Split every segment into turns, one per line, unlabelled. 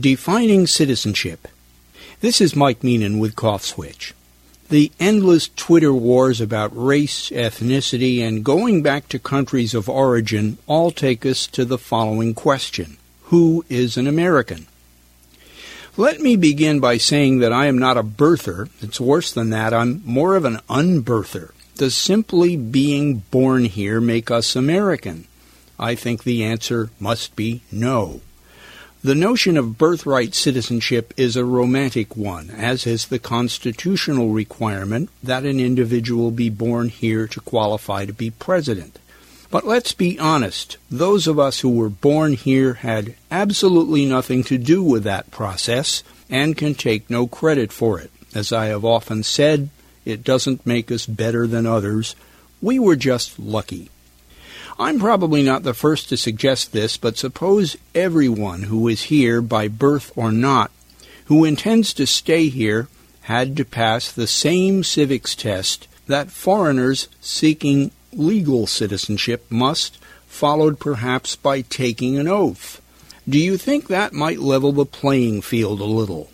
Defining Citizenship. This is Mike Meenan with Cough Switch. The endless Twitter wars about race, ethnicity, and going back to countries of origin all take us to the following question Who is an American? Let me begin by saying that I am not a birther. It's worse than that. I'm more of an unbirther. Does simply being born here make us American? I think the answer must be no. The notion of birthright citizenship is a romantic one, as is the constitutional requirement that an individual be born here to qualify to be president. But let's be honest, those of us who were born here had absolutely nothing to do with that process and can take no credit for it. As I have often said, it doesn't make us better than others. We were just lucky. I'm probably not the first to suggest this, but suppose everyone who is here by birth or not, who intends to stay here, had to pass the same civics test that foreigners seeking legal citizenship must, followed perhaps by taking an oath. Do you think that might level the playing field a little?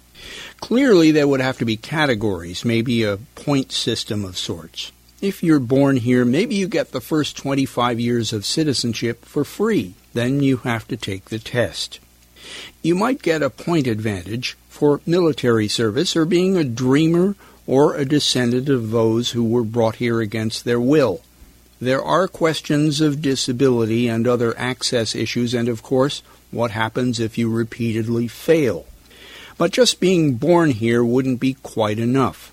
Clearly, there would have to be categories, maybe a point system of sorts. If you're born here, maybe you get the first 25 years of citizenship for free. Then you have to take the test. You might get a point advantage for military service or being a dreamer or a descendant of those who were brought here against their will. There are questions of disability and other access issues, and of course, what happens if you repeatedly fail. But just being born here wouldn't be quite enough.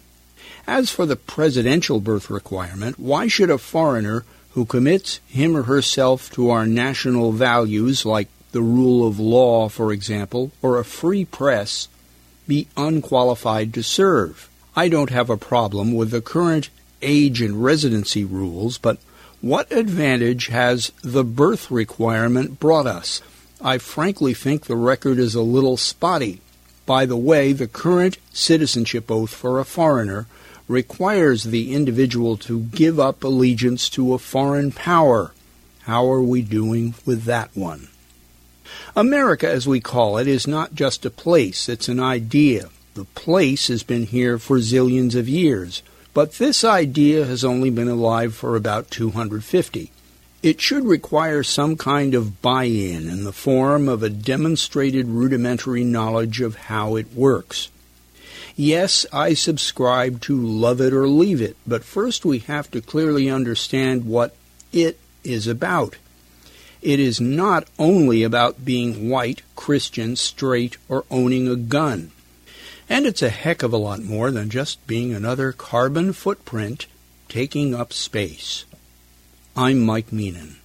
As for the presidential birth requirement, why should a foreigner who commits him or herself to our national values, like the rule of law, for example, or a free press, be unqualified to serve? I don't have a problem with the current age and residency rules, but what advantage has the birth requirement brought us? I frankly think the record is a little spotty. By the way, the current citizenship oath for a foreigner requires the individual to give up allegiance to a foreign power. How are we doing with that one? America, as we call it, is not just a place, it's an idea. The place has been here for zillions of years, but this idea has only been alive for about 250. It should require some kind of buy in in the form of a demonstrated rudimentary knowledge of how it works. Yes, I subscribe to love it or leave it, but first we have to clearly understand what it is about. It is not only about being white, Christian, straight, or owning a gun. And it's a heck of a lot more than just being another carbon footprint taking up space. I'm Mike Meenan.